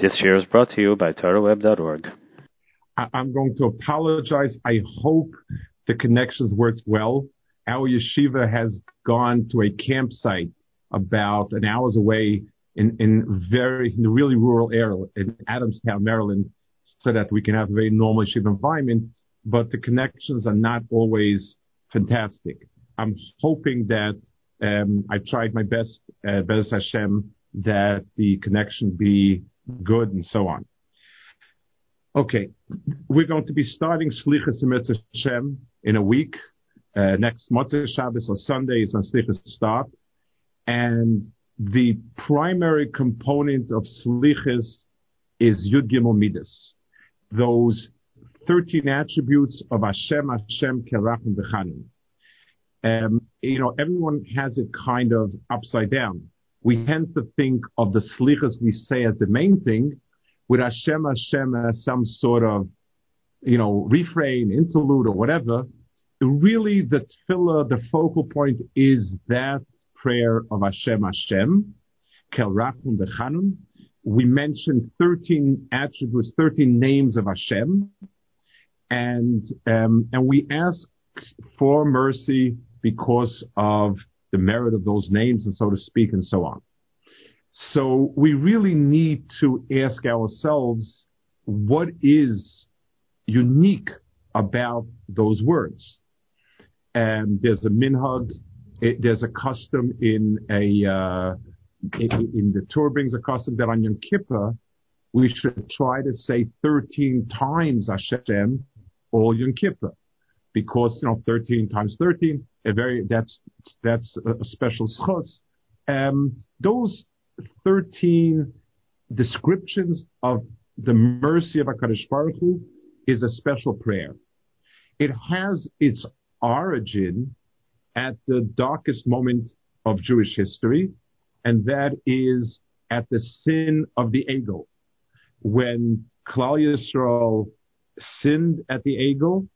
This year is brought to you by TorahWeb.org. I'm going to apologize. I hope the connections works well. Our yeshiva has gone to a campsite about an hour's away in, in very in the really rural area in Adamstown, Maryland, so that we can have a very normal yeshiva environment. But the connections are not always fantastic. I'm hoping that um, I tried my best, uh, Bez Hashem, that the connection be good and so on. Okay, we're going to be starting Slichas Emetz Hashem in a week. Uh, next Motzei Shabbos or Sunday is when Slichas start. And the primary component of Slichas is Yud Gimel Midas. Those 13 attributes of Hashem, Hashem, Kerachim, Bechanim. Um, you know, everyone has it kind of upside down we tend to think of the slichas we say as the main thing, with Hashem Hashem as some sort of, you know, refrain, interlude, or whatever. Really, the tefillah, the focal point is that prayer of Hashem Hashem, Kel Rachum Dechanun. We mentioned 13 attributes, 13 names of Hashem, and um, and we ask for mercy because of the merit of those names and so to speak and so on. So we really need to ask ourselves what is unique about those words. And there's a minhag, it, there's a custom in a, uh, in, in the Torah brings a custom that on Yom Kippur, we should try to say 13 times Hashem all Yom Kippur. Because, you know, 13 times 13, a very that's that's a special schos. Um, those thirteen descriptions of the mercy of Hakadosh Baruch Hu is a special prayer. It has its origin at the darkest moment of Jewish history, and that is at the sin of the Egel, when Klal Yisrael sinned at the Egel,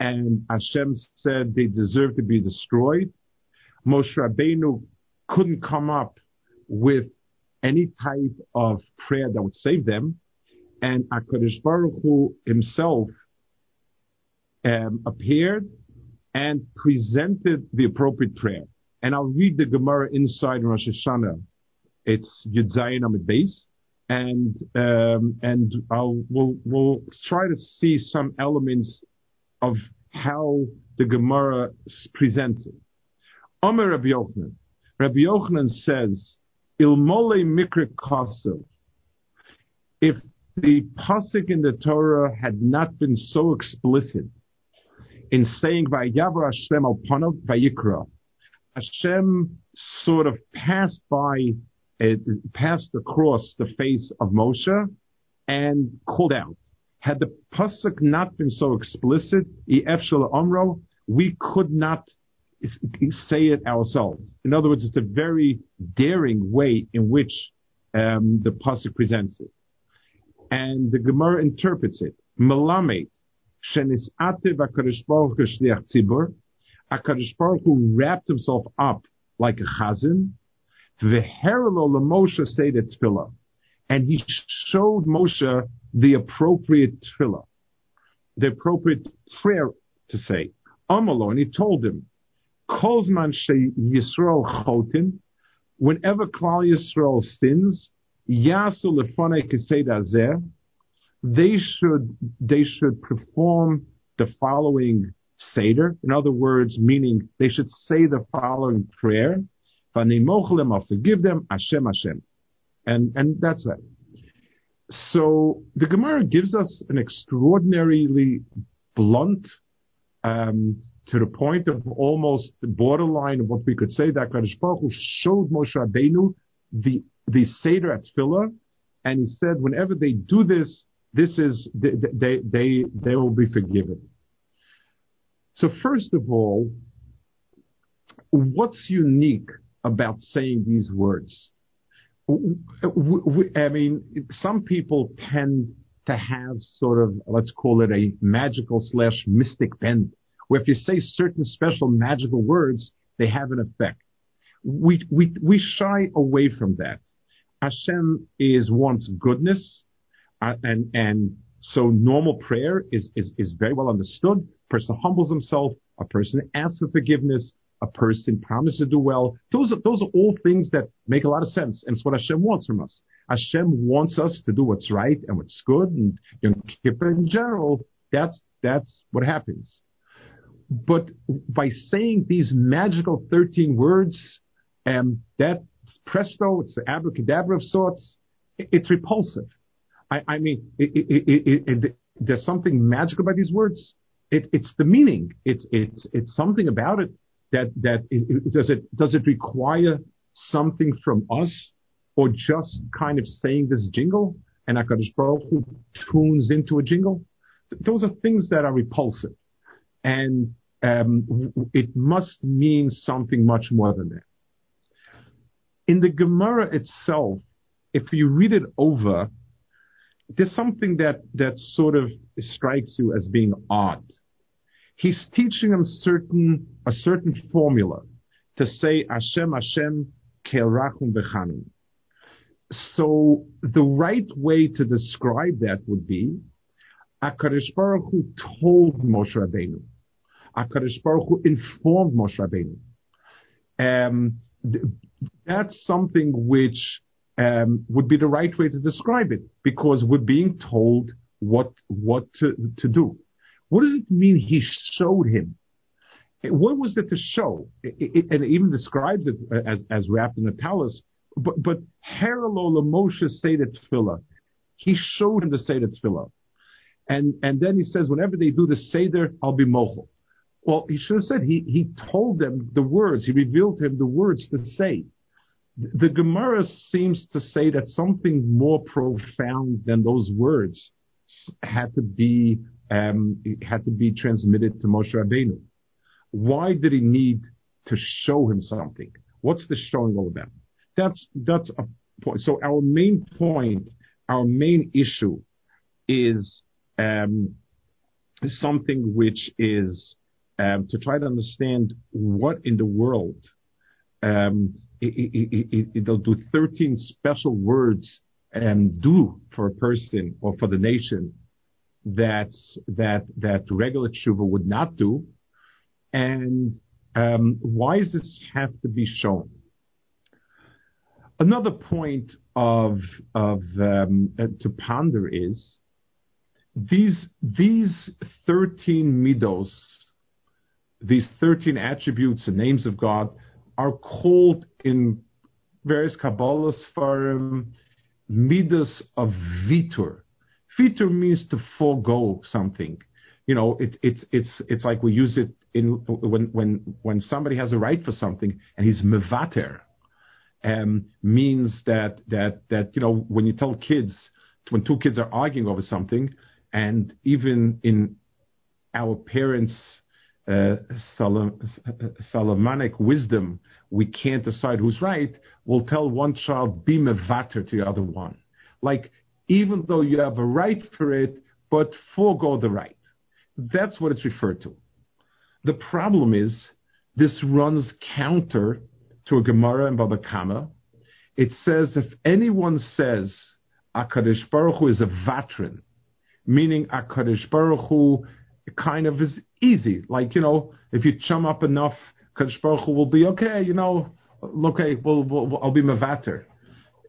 and Hashem said they deserve to be destroyed. Moshe Rabbeinu couldn't come up with any type of prayer that would save them, and Hakadosh Baruch Hu himself um, appeared and presented the appropriate prayer. And I'll read the Gemara inside Rosh Hashanah. It's Yud Zayin Amid Beis, and um, and I'll we'll we'll try to see some elements of how the Gemara presents it. Omer Rabbi Yochanan. Rabbi Yochanan says, Ilmole mikra kasev. If the pasuk in the Torah had not been so explicit in saying Vayavar Hashem al panav vayikra, Hashem sort of passed by, it passed across the face of Moshe and called out. Had the pasuk not been so explicit, omro, we could not say it ourselves. In other words, it's a very daring way in which um, the pasuk presents it, and the Gemara interprets it. Melamed shenis ativ Hakadosh Baruch tzibur. Hakadosh Baruch Hu wrapped himself up like a chazan. V'herlo lemoshe say the tefillah, and he showed Moshe the appropriate tefillah, the appropriate prayer to say. Amalo, and he told him, Kolzman she Yisrael chotin, whenever Klal Yisrael sins, Yasu lefane keseda zeh, they should, they should perform the following Seder. In other words, meaning they should say the following prayer. I'll forgive them, Hashem, Hashem. And, and that's it. So the Gemara gives us an extraordinarily blunt, um, to the point of almost borderline of what we could say that Kadosh Baruch Hu showed Moshe Rabbeinu the the seder at Tefillah, and he said, whenever they do this, this is they they, they will be forgiven. So first of all, what's unique about saying these words? I mean, some people tend to have sort of, let's call it a magical slash mystic bent, where if you say certain special magical words, they have an effect. We, we, we shy away from that. Hashem is wants goodness, uh, and and so normal prayer is is is very well understood. A person humbles himself. A person asks for forgiveness. A person promises to do well. Those are those are all things that make a lot of sense, and it's what Hashem wants from us. Hashem wants us to do what's right and what's good, and Yom Kippur in general. That's that's what happens. But by saying these magical 13 words, um, that presto, it's the abracadabra of sorts, it's repulsive. I, I mean, it, it, it, there's something magical about these words. it's the meaning. It's, it's, it's something about it does it, does it require something from us or just kind of saying this jingle and Hu tunes into a jingle? Those are things that are repulsive. And um, it must mean something much more than that. In the Gemara itself, if you read it over, there's something that, that sort of strikes you as being odd. He's teaching them certain, a certain formula to say Hashem, Hashem, Kerachum V'chanim. So the right way to describe that would be, HaKadosh Baruch Hu told Moshe Rabbeinu, HaKadosh Baruch Hu informed Moshe Rabbeinu. Um, that's something which um, would be the right way to describe it because we're being told what what to, to do. What does it mean he showed him? What was it to show? It, it, and it even describes it as, as wrapped in a talus. But but Heralo Moshe Seder Tefillah. He showed him the Seder Tefillah. And and then he says, whenever they do the Seder, I'll be mochel. Well, he should have said he, he told them the words, he revealed to him the words to say. The Gemara seems to say that something more profound than those words had to be um, had to be transmitted to Moshe Rabbeinu. Why did he need to show him something? What's the showing all about? That's that's a point. So our main point, our main issue, is um, something which is um, to try to understand what in the world um, it, it, will do 13 special words and do for a person or for the nation that that that regular tshuva would not do, and um, why does this have to be shown? Another point of of um, uh, to ponder is these these 13 midos these 13 attributes and names of God are called in various Kabbalah Sfarim midas of vitur. Vitur means to forego something. You know, it, it's it's it's like we use it in when when when somebody has a right for something and he's mevater, um, means that that that you know when you tell kids when two kids are arguing over something, and even in our parents' uh, Solomonic wisdom, we can't decide who's right, we'll tell one child, be mevater to the other one. Like, even though you have a right for it, but forego the right. That's what it's referred to. The problem is, this runs counter to a Gemara and Baba Kama. It says, if anyone says, Akadosh Baruch Hu is a vatrin, meaning Akadosh Baruch Hu kind of is easy. Like, you know, if you chum up enough, Kadosh Baruch Hu will be okay, you know, okay, we'll, we'll, I'll be mevater.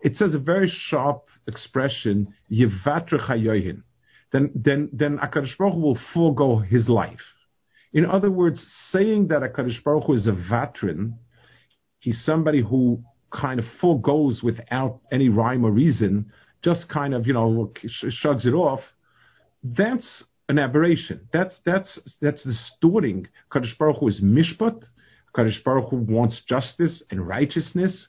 It says a very sharp expression, Yevatre chayohin. Then, then, then Akadosh Baruch Hu will forego his life. In other words, saying that Akadosh Baruch Hu is a vatrin, he's somebody who kind of foregoes without any rhyme or reason, just kind of, you know, shrugs it off. That's an aberration. That's that's that's distorting. Kadosh Baruch Hu is mishpat. Kadosh Baruch Hu wants justice and righteousness,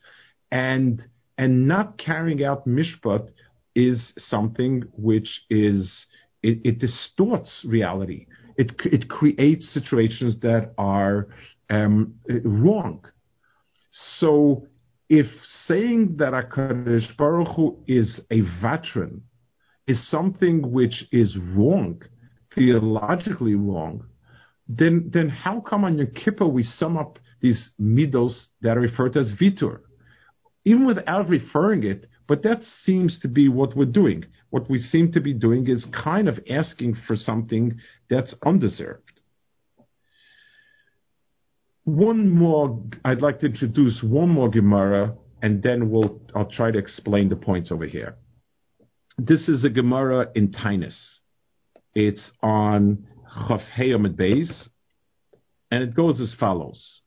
and and not carrying out mishpat is something which is it, it distorts reality. It it creates situations that are um, wrong. So if saying that Kadosh Baruch Hu is a vatrin is something which is wrong, theologically wrong, then then how come on Yom Kippur we sum up these midos that are referred to as vitur? Even without referring it, But that seems to be what we're doing. What we seem to be doing is kind of asking for something that's undeserved. One more, I'd like to introduce one more Gemara, and then we'll, I'll try to explain the points over here. This is a Gemara in Taanis. It's on Chaf Heyamid Beis, and it goes as follows.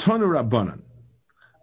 Tonu Rabbanan.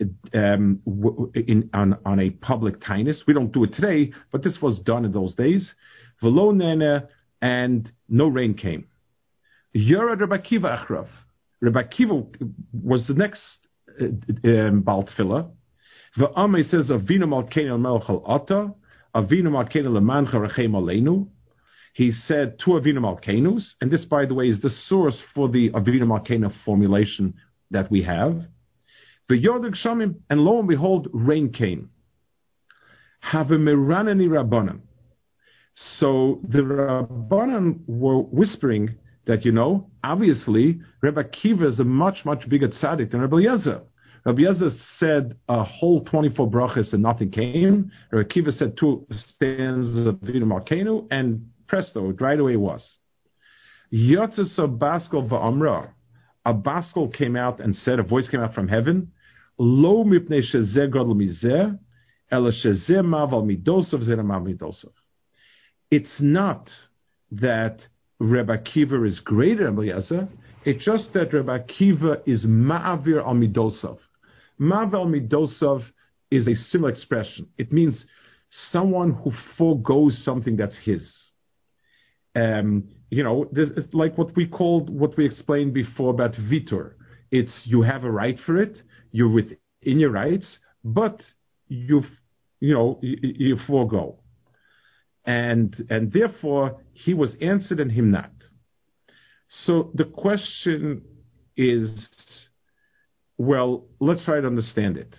in, on, on a public kindness. We don't do it today, but this was done in those days. Velo nene, and no rain came. Yora Rabbi Kiva Achrav. Rabbi Kiva was the next uh, um, Baal Tfilah. V'amay says, Avinu Malkein Melech Al Ata, Avinu Malkein Lemancha Rechem Aleinu. He said two Avinu Malkenus, and this, by the way, is the source for the Avinu Malkenu formulation that we have. V'yodik shamim, and lo and behold, rain came. Have a miranani rabbanim. So the rabbanim were whispering that, you know, obviously, Rabbi Kiva is a much, much bigger tzaddik than Rabbi Yezer. Rabbi Yezer said a whole 24 brachas and nothing came. Rabbi Kiva said two stanzas of Vinu Malkenu, and presto, right away was. Yotzes of Baskel va'amra. A Baskel came out and said, a voice came out from heaven, It's not that Rebbe Kiva is greater than Eliezer. It's just that Rebbe Kiva is ma'avir al midosov. Ma'avir midosov is a similar expression. It means someone who foregoes something that's his. Um, you know, it's like what we called, what we explained before about vitor. It's you have a right for it, you're within your rights, but you, you know, you, you forego. And, and therefore, he was answered and him not. So the question is, well, let's try to understand it.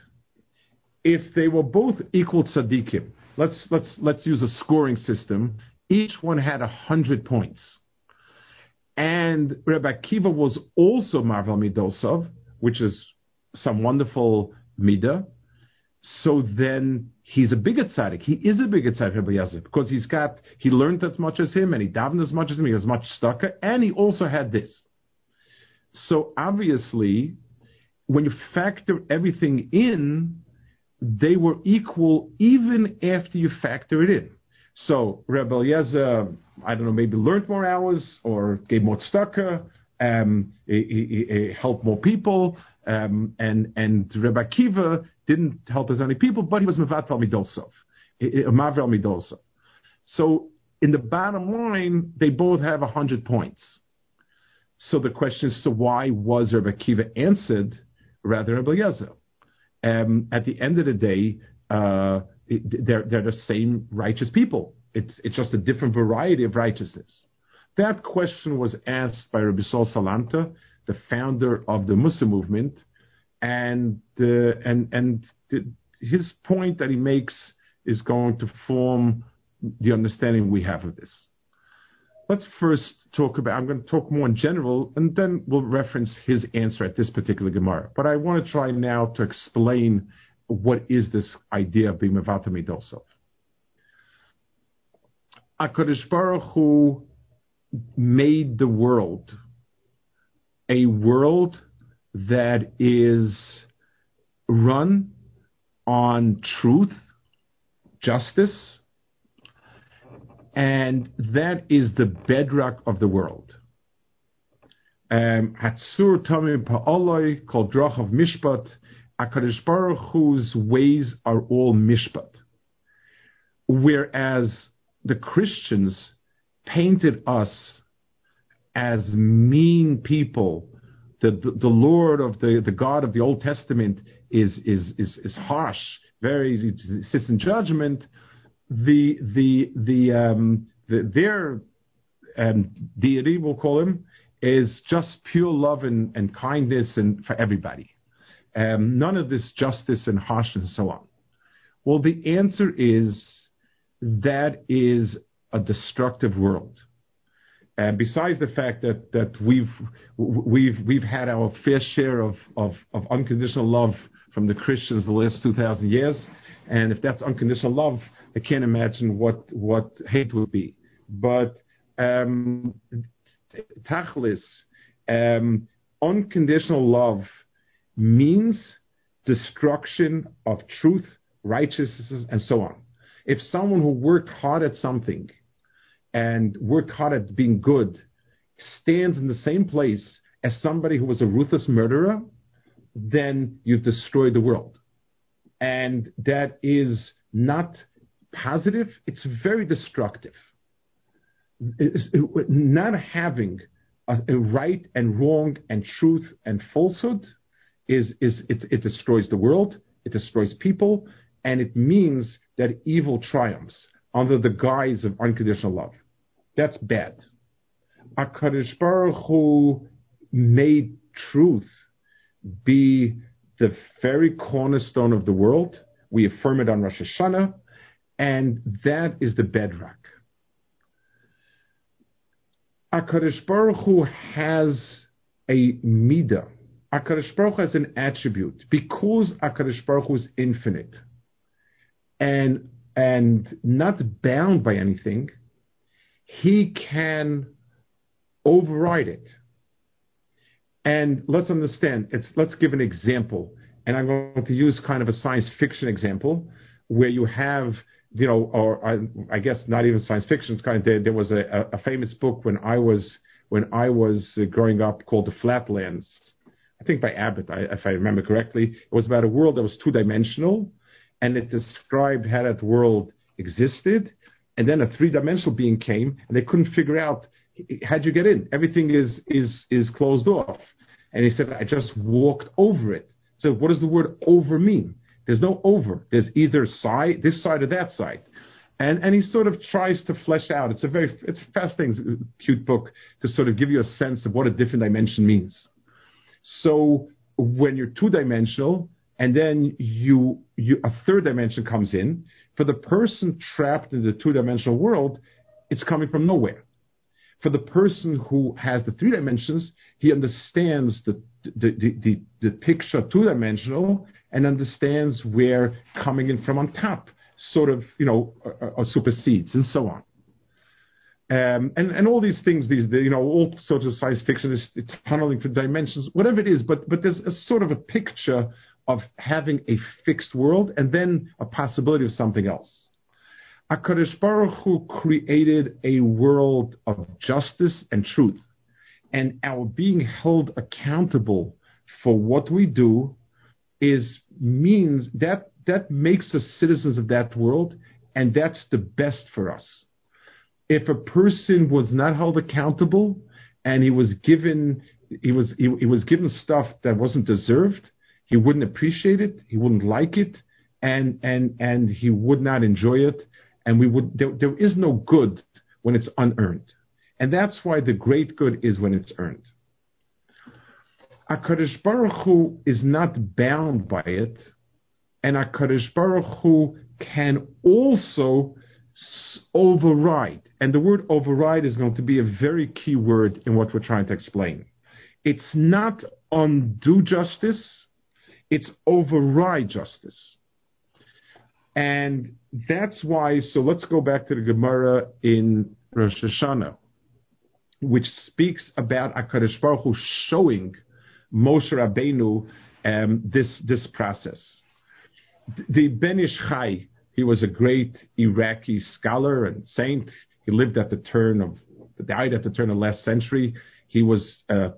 If they were both equal tzaddikim, let's, let's, let's use a scoring system. Each one had hundred points. And Rabbi Kiva was also Marvel Midosov, which is some wonderful midah, so then he's a bigger tzaddik. He is a bigger tzaddik, Rabbi Yazid, because he's got, he learned as much as him, and he davened as much as him, he has much stucker, and he also had this. So obviously, when you factor everything in, they were equal even after you factor it in. So Rabbi Eliezer, I don't know, maybe learned more hours or gave more tzedakah, um, he, he, he helped more people, um, and and Rebbe Kiva didn't help as many people, but he was Mevatel Midosov, Mavel Midosov. So in the bottom line, they both have a hundred points. So the question is, so why was Rebbe Kiva answered rather than Eliezer? Um, at the end of the day, uh, they're, they're the same righteous people. It's, it's just a different variety of righteousness. That question was asked by Rabbi Sol Salanter, the founder of the Mussar movement, and uh, and and the, his point that he makes is going to form the understanding we have of this. Let's first talk about. I'm going to talk more in general, and then we'll reference his answer at this particular Gemara. But I want to try now to explain what is this idea of being Mevata Midosov. Hakadosh Baruch Hu made the world a world that is run on truth, justice, and that is the bedrock of the world. Um, Hatsur Tamim Pa'oloi, called Drach of Mishpat, HaKadosh Baruch ways are all Mishpat. Whereas the Christians painted us as mean people the, the, the Lord of the, the God of the Old Testament is, is, is, is harsh, very, sits in judgment, the, the, the, um, the, their um, deity, we'll call him, is just pure love and, and kindness and for everybody. Um, none of this justice and harshness and so on. Well, the answer is that is a destructive world. And besides the fact that, that we've, we've, we've had our fair share of, of, of unconditional love from the Christians the last 2,000 years, and if that's unconditional love, I can't imagine what, what hate would be. But um, tachlis, um, unconditional love means destruction of truth, righteousness, and so on. If someone who worked hard at something and worked hard at being good stands in the same place as somebody who was a ruthless murderer, then you've destroyed the world. And that is not positive, it's very destructive. It's, not having a, a, right and wrong and truth and falsehood is, is it, it destroys the world, it destroys people, and it means that evil triumphs under the guise of unconditional love. That's bad. HaKadosh Baruch Hu made truth be the very cornerstone of the world. We affirm it on Rosh Hashanah, and that is the bedrock. HaKadosh Baruch Hu has a midah. HaKadosh Baruch Hu has an attribute. Because HaKadosh Baruch Hu is infinite and, and not bound by anything, he can override it. And let's understand, let's give an example. And I'm going to use kind of a science fiction example where you have you know, or I, I, guess not even science fiction. It's kind of there, there was a, a, famous book when I was when I was growing up called The Flatlands. I think by Abbott, I, if I remember correctly. It was about a world that was two dimensional, and it described how that world existed. And then a three dimensional being came, and they couldn't figure out how'd you get in. Everything is is is closed off. And he said, I just walked over it. So what does the word over mean? There's no over. There's either side, this side or that side. And, and he sort of tries to flesh out. It's a very, it's a fascinating, cute book to sort of give you a sense of what a different dimension means. So when you're two dimensional and then you, you, a third dimension comes in, for the person trapped in the two dimensional world, it's coming from nowhere. For the person who has the three dimensions, he understands the, the, the, the, the picture two dimensional and understands where coming in from on top sort of, you know, uh, uh, supersedes and so on. Um, and, and all these things, these, you know, all sorts of science fiction is tunneling for dimensions, whatever it is, but, but there's a sort of a picture of having a fixed world and then a possibility of something else. HaKadosh Baruch Hu created a world of justice and truth, and our being held accountable for what we do is means that that makes us citizens of that world, and that's the best for us. If a person was not held accountable and he was given he was he, he was given stuff that wasn't deserved, he wouldn't appreciate it, he wouldn't like it, and and and he would not enjoy it, and we would there, there is no good when it's unearned, and that's why the great good is when it's earned. HaKadosh Baruch Hu is not bound by it, and HaKadosh Baruch Hu can also override. And the word override is going to be a very key word in what we're trying to explain. It's not undo justice, it's override justice. And that's why, so let's go back to the Gemara in Rosh Hashanah, which speaks about HaKadosh Baruch Hu showing Moshe Rabbeinu um, this this process. The Ben Ish Chai, he was a great Iraqi scholar and saint. He lived at the turn of died at the turn of last century. He was uh,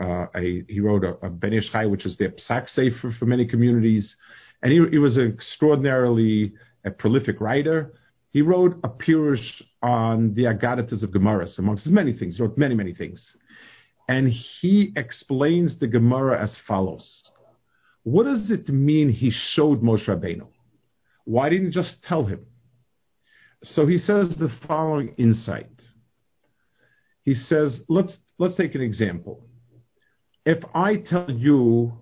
uh, a he wrote a, a which is the Psak Sefer for many communities, and he, he was an extraordinarily a prolific writer. He wrote a pirush on the Agadatas of Gemaras, amongst many things. He wrote many, many things. and he explains the Gemara as follows. What does it mean he showed Moshe Rabbeinu? Why didn't he just tell him? So he says the following insight. He says, let's, let's take an example. If I tell you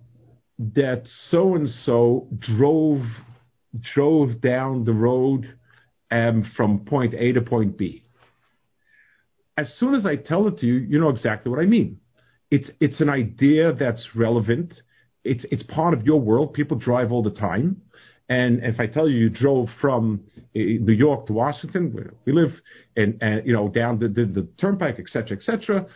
that so and so drove drove down the road um, from point A to point B. As soon as I tell it to you, you know exactly what I mean. It's it's an idea that's relevant. It's it's part of your world. People drive all the time. And if I tell you you drove from uh, New York to Washington, where we live, and, and you know down the, the, the turnpike, etc., etc.,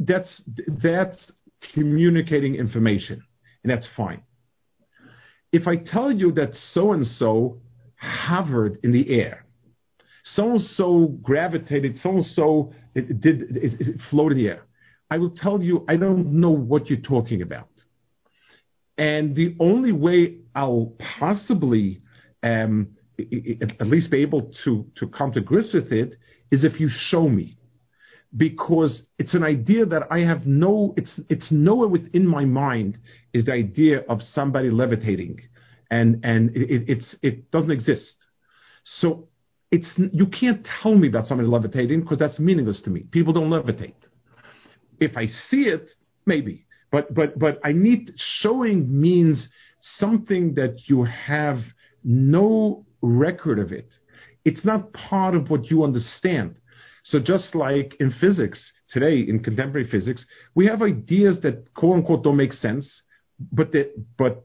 that's that's communicating information, and that's fine. If I tell you that so and so hovered in the air, so and so gravitated, so and so did it, it floated in the air, I will tell you I don't know what you're talking about. And the only way I'll possibly um, at least be able to, to come to grips with it is if you show me. Because it's an idea that I have no, it's, it's nowhere within my mind is the idea of somebody levitating. And, and it, it's, it doesn't exist. So it's, you can't tell me about somebody levitating because that's meaningless to me. People don't levitate. If I see it, maybe. But, but, but I need, showing means something that you have no record of it. It's not part of what you understand. So just like in physics today, in contemporary physics, we have ideas that quote unquote don't make sense, but they, but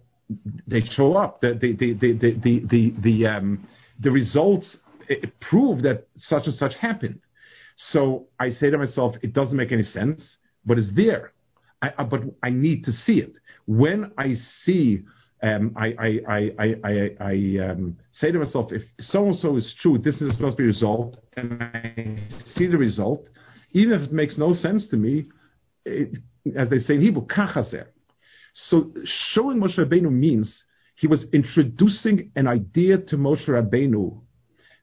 they show up. The the the the the the, the, um, the results prove that such and such happened. So I say to myself, it doesn't make any sense, but it's there. I, but I need to see it. When I see um, I, I, I, I, um, say to myself, if so and so is true, this is supposed to be resolved, and I see the result, even if it makes no sense to me, it, as they say in Hebrew, kachazer. So showing Moshe Rabbeinu means he was introducing an idea to Moshe Rabbeinu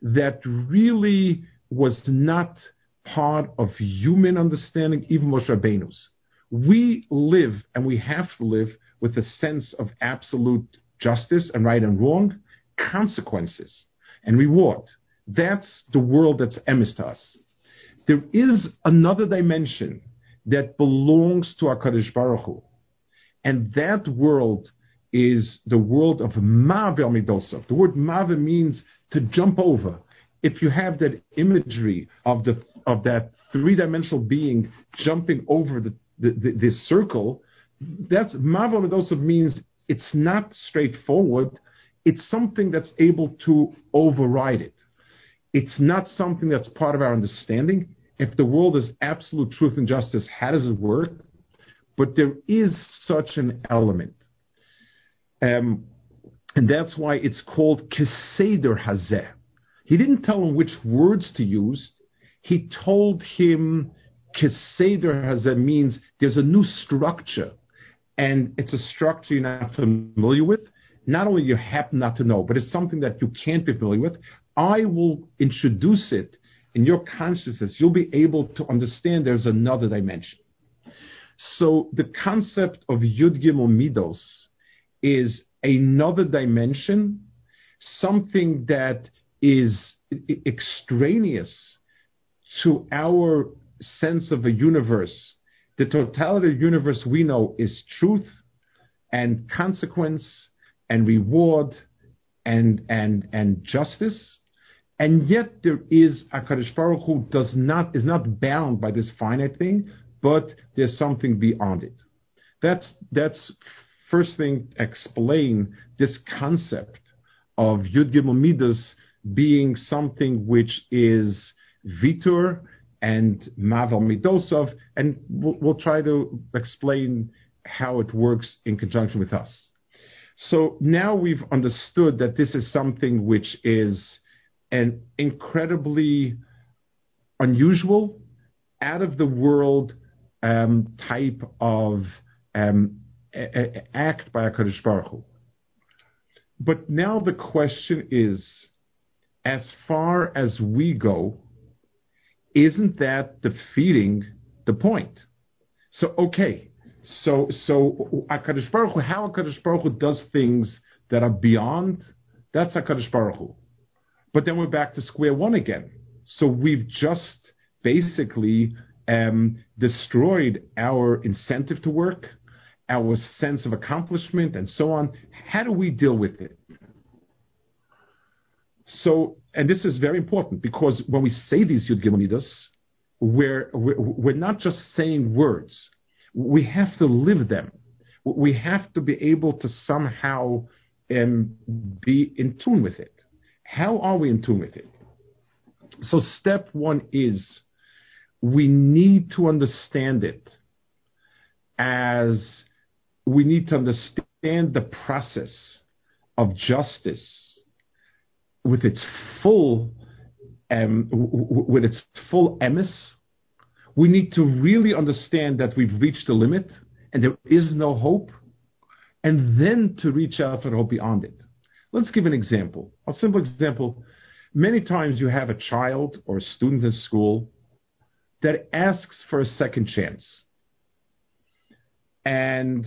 that really was not part of human understanding, even Moshe Rabbeinu's. We live, and we have to live, with a sense of absolute justice and right and wrong, consequences and reward. That's the world that's emes to us. There is another dimension that belongs to HaKadosh Baruch Hu. And that world is the world of Mavel Midosov. The word Mavel means to jump over. If you have that imagery of the of that three-dimensional being jumping over the, the, the, this circle, that's Mavel Midosov means it's not straightforward. It's something that's able to override it. It's not something that's part of our understanding. If the world is absolute truth and justice, how does it work? But there is such an element. Um, and that's why it's called Keseder Hazeh. He didn't tell him which words to use. He told him Keseder Hazeh means there's a new structure and it's a structure you're not familiar with, not only you happen not to know, but it's something that you can't be familiar with, I will introduce it in your consciousness. You'll be able to understand there's another dimension. So the concept of Yud Gimel Midos is another dimension, something that is extraneous to our sense of a universe the totality of the universe we know is truth and consequence and reward and and and justice. And yet there is Akadosh Baruch Hu does not is not bound by this finite thing, but there's something beyond it. That's that's first thing explain this concept of Yud Gimel Midas being something which is vitor and Mavel Midosov, and we'll, we'll try to explain how it works in conjunction with us. So now we've understood that this is something which is an incredibly unusual, out of the world um, type of um, a, a act by HaKadosh Baruch Hu. But now the question is, as far as we go, isn't that defeating the point? So okay, so so Hakadosh Baruch Hu, how Hakadosh Baruch Hu does things that are beyond, that's Hakadosh Baruch Hu. But then we're back to square one again. So we've just basically um, destroyed our incentive to work, our sense of accomplishment, and so on. How do we deal with it? So, and this is very important because when we say these Yud Gimel we're, we're not just saying words. We have to live them. We have to be able to somehow um, be in tune with it. How are we in tune with it? So, step one is we need to understand it as we need to understand the process of justice with its full um, with its full emis. We need to really understand that we've reached the limit and there is no hope, and then to reach out for hope beyond it. Let's give an example. A simple example. Many times you have a child or a student in school that asks for a second chance. And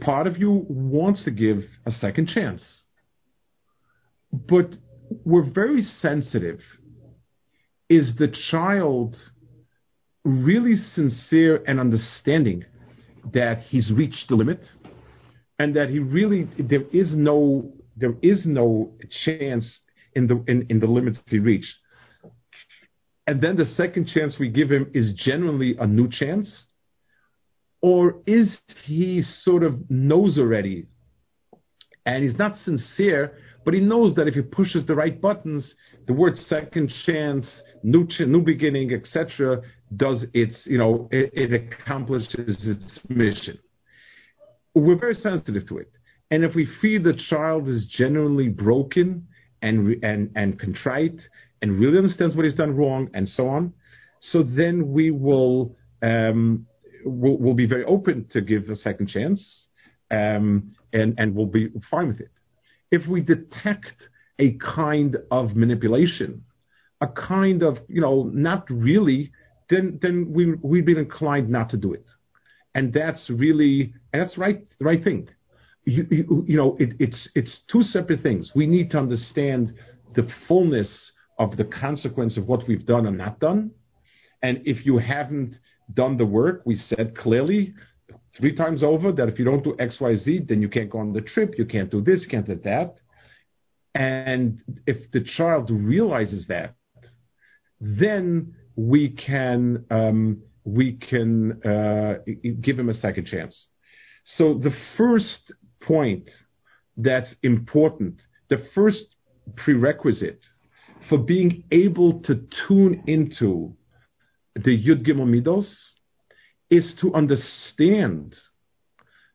part of you wants to give a second chance. But we're very sensitive. Is the child really sincere and understanding that he's reached the limit and that he really there is no there is no chance in the in, in the limits he reached and then the second chance we give him is genuinely a new chance? Or is he sort of knows already and he's not sincere, but he knows that if he pushes the right buttons, the word second chance, new ch- new beginning, etc., does its you know it, it accomplishes its mission. We're very sensitive to it, and if we feel the child is genuinely broken and and and contrite and really understands what he's done wrong and so on, so then we will um, will will be very open to give a second chance, um, and and we'll be fine with it. If we detect a kind of manipulation, a kind of you know not really, then then we we've been inclined not to do it, and that's really that's right the right thing. You, you, you know it, it's it's two separate things. We need to understand the fullness of the consequence of what we've done and not done. And if you haven't done the work, we said clearly three times over that if you don't do X, Y, Z, then you can't go on the trip, you can't do this, you can't do that. And if the child realizes that, then we can um, we can uh, give him a second chance. So the first point that's important, the first prerequisite for being able to tune into the Yud Gimel Midos is to understand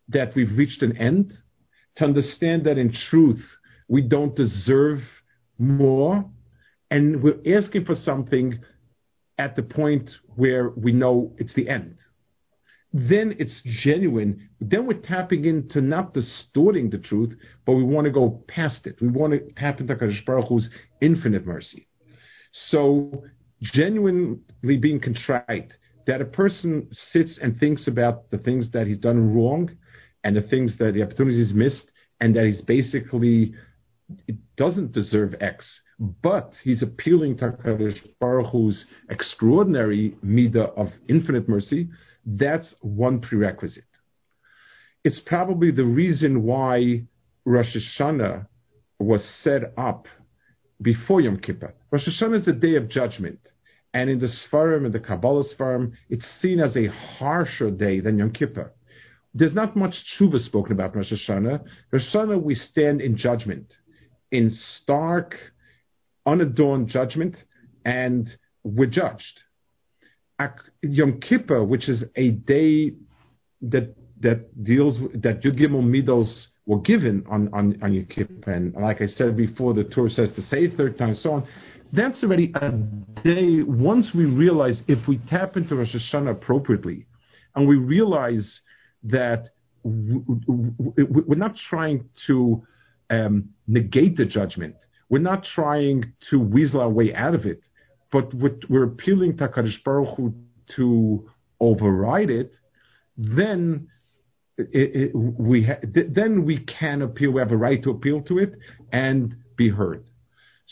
that we've reached an end, to understand that in truth we don't deserve more, and we're asking for something at the point where we know it's the end then it's genuine. Then we're tapping into not distorting the truth, but we want to go past it. We want to tap into Kadosh Baruch Hu's infinite mercy. So genuinely being contrite, that a person sits and thinks about the things that he's done wrong and the things that the opportunities missed, and that he's basically it doesn't deserve X, but he's appealing to Kadosh Baruch Hu's extraordinary midah of infinite mercy that's one prerequisite. It's probably the reason why Rosh Hashanah was set up before Yom Kippur. Rosh Hashanah is a day of judgment. And in the Sfarim, in the Kabbalah Sfarim, it's seen as a harsher day than Yom Kippur. There's not much tshuva spoken about Rosh Hashanah. Rosh Hashanah, we stand in judgment, in stark, unadorned judgment, and we're judged. Yom Kippur, which is a day that that deals that Yud Gimel Midos were given on, on, on Yom Kippur, and like I said before, the Torah says to say it third time, so on. That's already a day. Once we realize if we tap into Rosh Hashanah appropriately, and we realize that we're not trying to um, negate the judgment, we're not trying to weasel our way out of it but we're appealing to Kadosh Baruch Hu to override it, then it, it, we ha- th- then we can appeal. We have a right to appeal to it and be heard.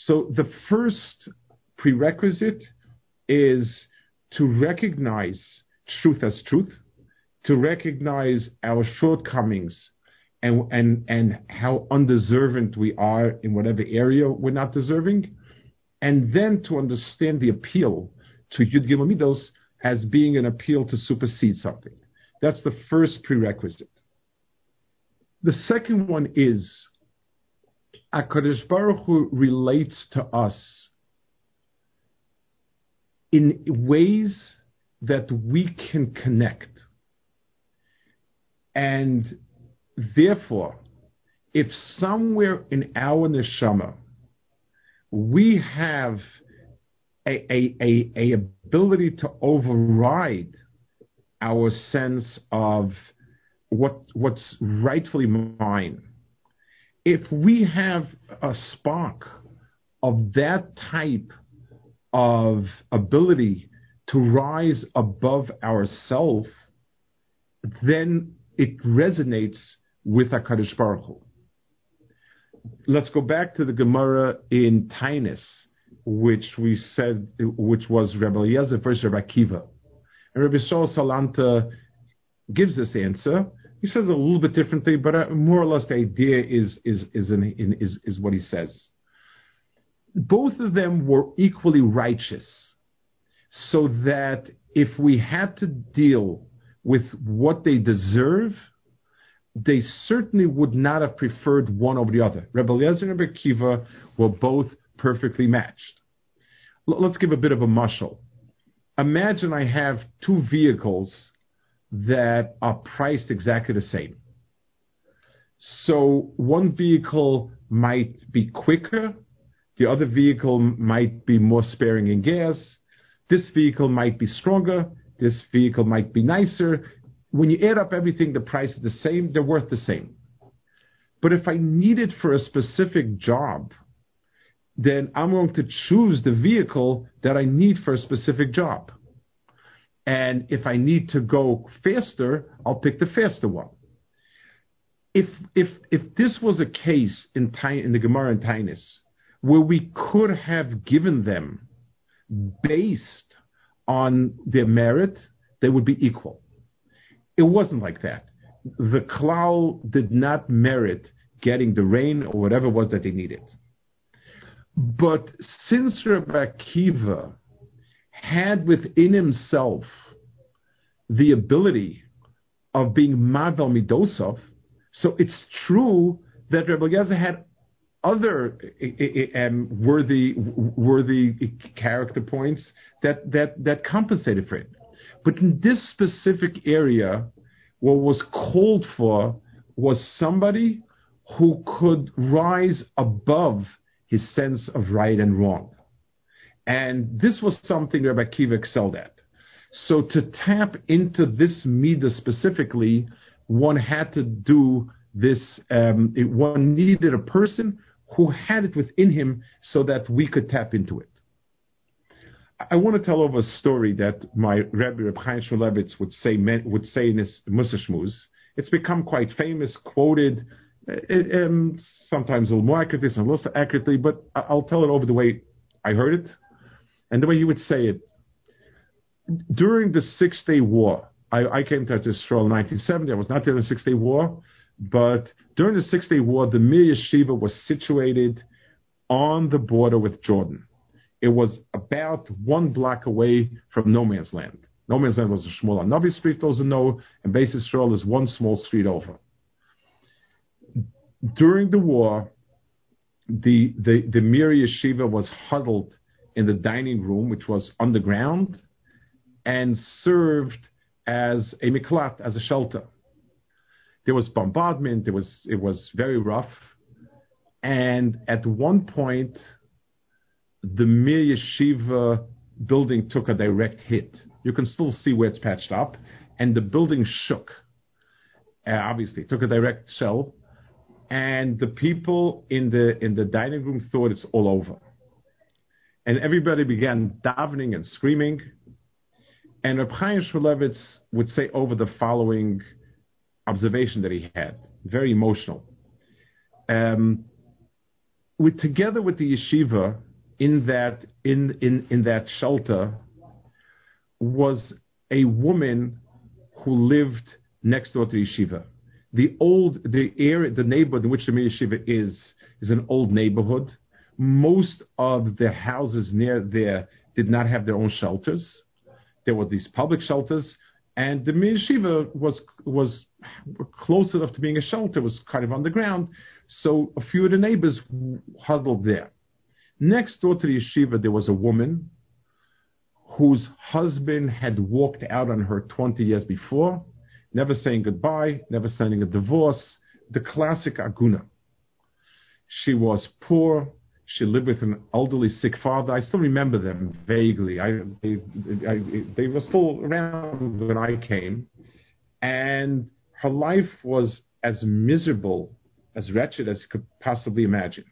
So the first prerequisite is to recognize truth as truth, to recognize our shortcomings and and and how undeserving we are in whatever area we're not deserving, and then to understand the appeal to Yud Gimel as being an appeal to supersede something. That's the first prerequisite. The second one is Akadosh Baruch Hu relates to us in ways that we can connect. And therefore, if somewhere in our neshama we have a, a, a, a ability to override our sense of what what's rightfully mine. If we have a spark of that type of ability to rise above ourself, then it resonates with HaKadosh Baruch Hu. Let's go back to the Gemara in Taanis, which we said, which was Rabbi Eliezer versus Rabbi Akiva. And Rabbi Shaul Salanter gives this answer. He says it a little bit differently, but uh, more or less the idea is is is, is is what he says. Both of them were equally righteous, so that if we had to deal with what they deserve, they certainly would not have preferred one over the other. Rabbi Eliezer and Rabbi Kiva were both perfectly matched. L- let's give a bit of a mushal imagine I have two vehicles that are priced exactly the same. So one vehicle might be quicker, the other vehicle might be more sparing in gas, this vehicle might be stronger, this vehicle might be nicer. When you add up everything, the price is the same, they're worth the same. But if I need it for a specific job, then I'm going to choose the vehicle that I need for a specific job. And if I need to go faster, I'll pick the faster one. If if if this was a case in in the Gemara and Taanis, where we could have given them based on their merit, they would be equal. It wasn't like that. The Klal did not merit getting the rain or whatever it was that they needed. But since Rabbi Akiva had within himself the ability of being Mavel Midosov, so it's true that Rabbi Eliezer had other eh, eh, eh, um, worthy worthy character points that, that, that compensated for it. But in this specific area, what was called for was somebody who could rise above his sense of right and wrong. And this was something Rabbi Akiva excelled at. So to tap into this midah specifically, one had to do this. Um, it, one needed a person who had it within him so that we could tap into it. I want to tell over a story that my Rabbi Reb Chaim Shmulevitz would say would say in his Mussar Shmuz. It's become quite famous, quoted it, um, sometimes a little more accurately, sometimes less accurately, but I'll tell it over the way I heard it and the way you would say it. During the Six Day War, I, I came to Israel in 1970. I was not there in the Six Day War, but during the Six Day War, the Mir Yeshiva was situated on the border with Jordan. It was about one block away from No Man's Land. No Man's Land was a Shmuel Navi Street, those who know, and Beis Yisrael is one small street over during the war, the, the, the Mir Yeshiva was huddled in the dining room, which was underground, and served as a miklat, as a shelter. There was bombardment. It was it was very rough, and at one point, the Mir Yeshiva building took a direct hit. You can still see where it's patched up, and the building shook. Uh, obviously, took a direct shell, and the people in the in the dining room thought it's all over. And everybody began davening and screaming. And Reb Chaim Shmulevitz would say over the following observation that he had, very emotional. Um, with, together with the yeshiva in that in, in, in that shelter was a woman who lived next door to the yeshiva. The old the area the neighborhood in which the yeshiva is is an old neighborhood. Most of the houses near there did not have their own shelters. There were these public shelters, and the yeshiva was was close enough to being a shelter, was kind of underground. So a few of the neighbors huddled there. Next door to the yeshiva, there was a woman whose husband had walked out on her 20 years before, never saying goodbye, never sending a divorce, the classic aguna. She was poor. She lived with an elderly sick father. I still remember them vaguely. I, they, I, they were still around when I came. And her life was as miserable, as wretched as you could possibly imagine.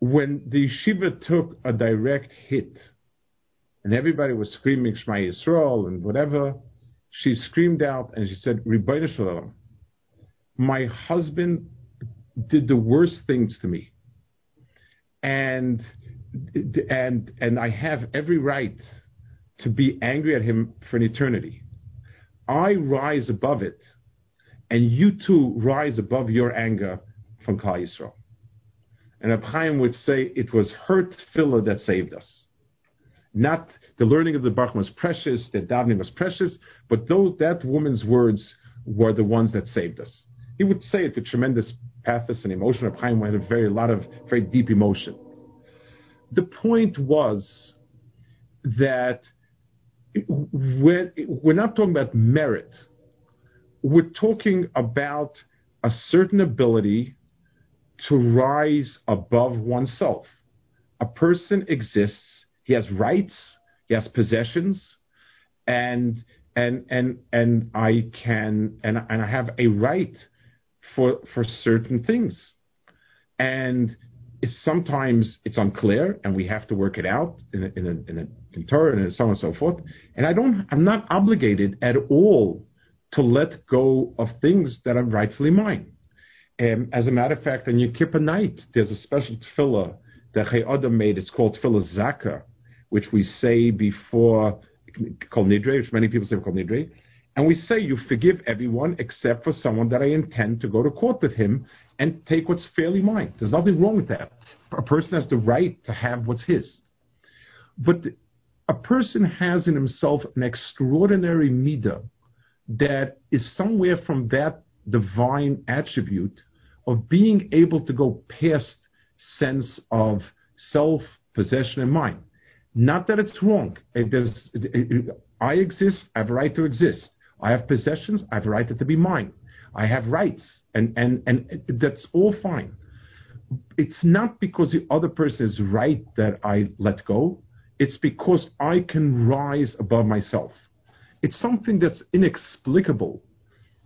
When the yeshiva took a direct hit, and everybody was screaming Shema Yisrael and whatever, she screamed out and she said, Shel Olam, my husband did the worst things to me. And and and I have every right to be angry at him for an eternity. I rise above it, and you too rise above your anger from Klal Yisrael. And Abchaim would say it was her tefillah that saved us. Not the learning of the Baruch was precious, the davening was precious, but those that woman's words were the ones that saved us. He would say it with tremendous pathos and emotion. Reb Chaim had a very lot of very deep emotion. The point was that we're, we're not talking about merit. We're talking about a certain ability to rise above oneself. A person exists, he has rights, he has possessions, and and and and I can and, and I have a right for for certain things. And it's, sometimes it's unclear, and we have to work it out in a, in a, in a Torah and so on and so forth. And I don't, I'm not obligated at all to let go of things that are rightfully mine. Um, as a matter of fact, on Yom Kippur night, there's a special tefillah that Chayei Adam made. It's called Tefillah Zaka, which we say before Kol Nidre, which many people say Kol Nidre. And we say, you forgive everyone except for someone that I intend to go to court with him and take what's fairly mine. There's nothing wrong with that. A person has the right to have what's his. But a person has in himself an extraordinary midah that is somewhere from that divine attribute of being able to go past sense of self, possession, and mind. Not that it's wrong. It it, it, I exist, I have a right to exist. I have possessions, I have a right to be mine. I have rights, and, and, and that's all fine. It's not because the other person is right that I let go. It's because I can rise above myself. It's something that's inexplicable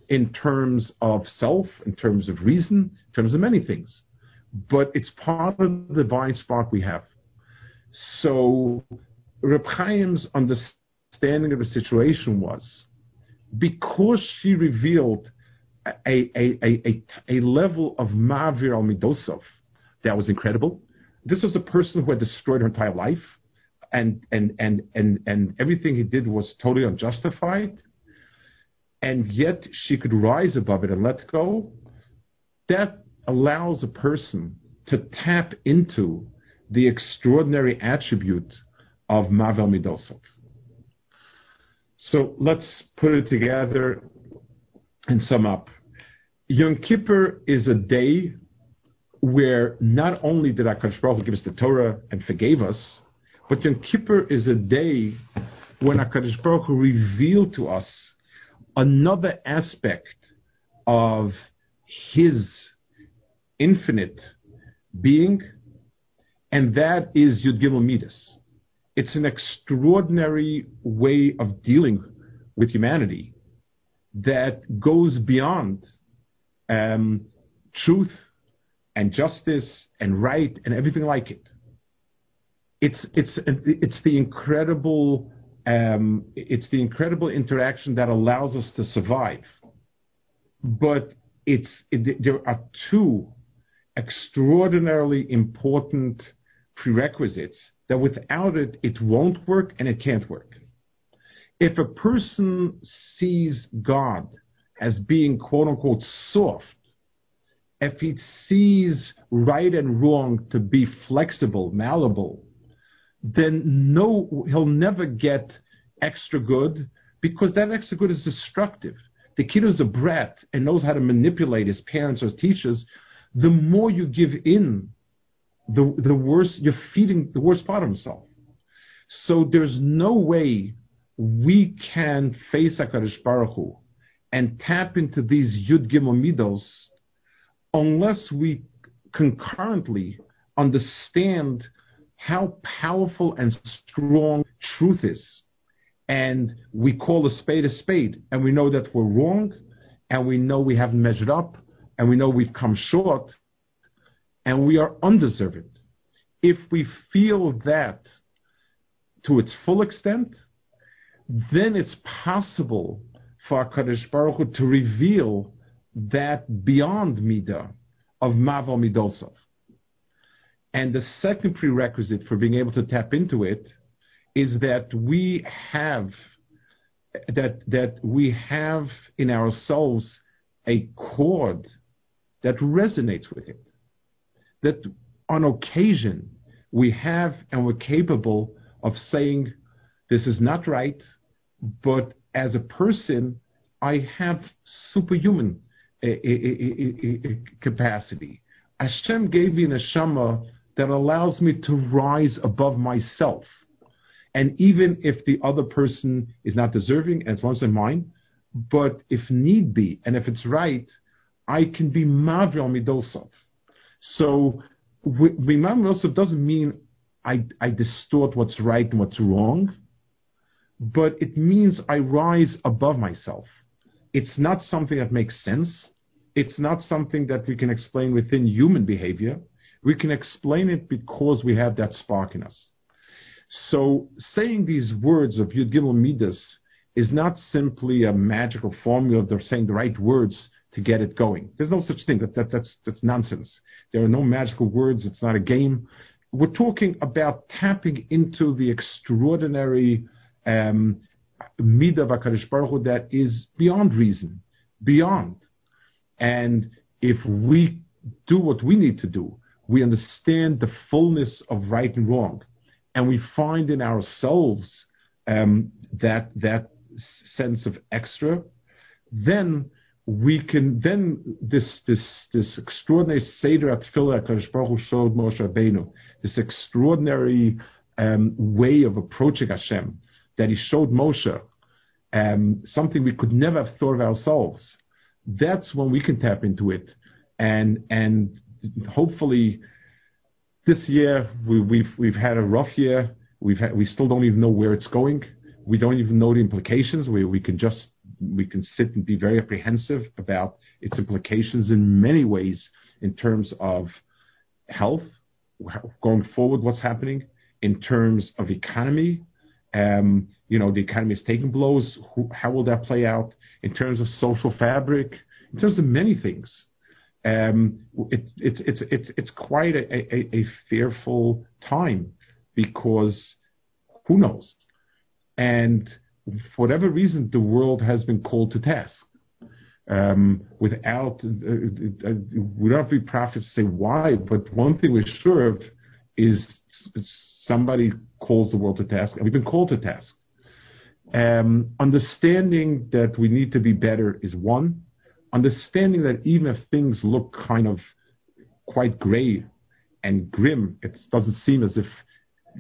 in terms of self, in terms of reason, in terms of many things. But it's part of the divine spark we have. So Reb Chaim's understanding of the situation was because she revealed a, a, a, a, level of Mavir al Midosov that was incredible. This was a person who had destroyed her entire life, and, and, and, and, and everything he did was totally unjustified, and yet she could rise above it and let go. That allows a person to tap into the extraordinary attribute of Mavel Midosov. So let's put it together and sum up. Yom Kippur is a day where not only did HaKadosh Baruch Hu give us the Torah and forgave us, but Yom Kippur is a day when HaKadosh Baruch Hu revealed to us another aspect of His infinite being, and that is Yud Gimel Midas. It's an extraordinary way of dealing with humanity that goes beyond um, truth and justice and right and everything like it. It's it's it's the incredible Um, it's the incredible interaction that allows us to survive. But it's it, there are two extraordinarily important prerequisites that without it, it won't work and it can't work. If a person sees God as being quote unquote soft, if he sees right and wrong to be flexible, malleable, then no, he'll never get extra good because that extra good is destructive. The kid who's a brat and knows how to manipulate his parents or teachers, the more you give in, the, the worse you're feeding the worst part of himself. So there's no way we can face HaKadosh Baruch Hu and tap into these Yud Gimel Midos unless we concurrently understand how powerful and strong truth is. And we call a spade a spade, and we know that we're wrong, and we know we haven't measured up, and we know we've come short, and we are undeserving. If we feel that to its full extent, then it's possible for Kadosh Baruch Hu to reveal that beyond Midah of Maval Midosov. And the second prerequisite for being able to tap into it is that we have that that we have in ourselves a chord that resonates with it. That on occasion we have and we're capable of saying, this is not right, but as a person, I have superhuman uh, uh, uh, capacity. Hashem gave me a neshama that allows me to rise above myself. And even if the other person is not deserving, as it's once in mine, but if need be, and if it's right, I can be Mavil Midosov. So, Mimam Midosov doesn't mean I, I distort what's right and what's wrong, but it means I rise above myself. It's not something that makes sense. It's not something that we can explain within human behavior. We can explain it because we have that spark in us. So saying these words of Yud Gimel Midas is not simply a magical formula of saying the right words to get it going. There's no such thing. That, that, that's, that's nonsense. There are no magical words. It's not a game. We're talking about tapping into the extraordinary um, midah of Baruch Hu that is beyond reason, beyond. And if we do what we need to do, we understand the fullness of right and wrong, and we find in ourselves um, that that sense of extra, then we can then this this this extraordinary seder at Hakadosh Baruch Hu showed Moshe Rabbeinu, this extraordinary um, way of approaching Hashem that he showed Moshe, um, something we could never have thought of ourselves. That's when we can tap into it, and and hopefully this year we, we've we've had a rough year. We've had, we still don't even know where it's going. We don't even know the implications. We we can just we can sit and be very apprehensive about its implications in many ways in terms of health, going forward, what's happening in terms of economy. Um, you know, the economy is taking blows. How will that play out in terms of social fabric? In terms of many things um, it, it's quite a, fearful time because who knows? For whatever reason, the world has been called to task. Um, without, uh, uh, we don't to prophets say why, but one thing we're sure of is somebody calls the world to task, and we've been called to task. Um, understanding that we need to be better is one understanding that even if things look kind of quite gray and grim, it doesn't seem as if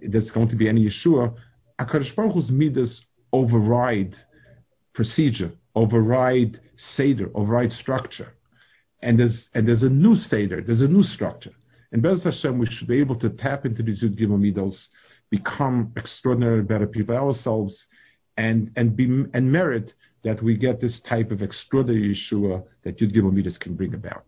there's going to be any Yeshua, HaKadosh Baruch Hu's midas override procedure, override Seder, override structure. And there's, and there's a new Seder, there's a new structure. And Bez Hashem, we should be able to tap into these Yud Gimel become extraordinarily better people ourselves, and, and, be, and merit that we get this type of extraordinary Yeshua that Yud Gimel can bring about.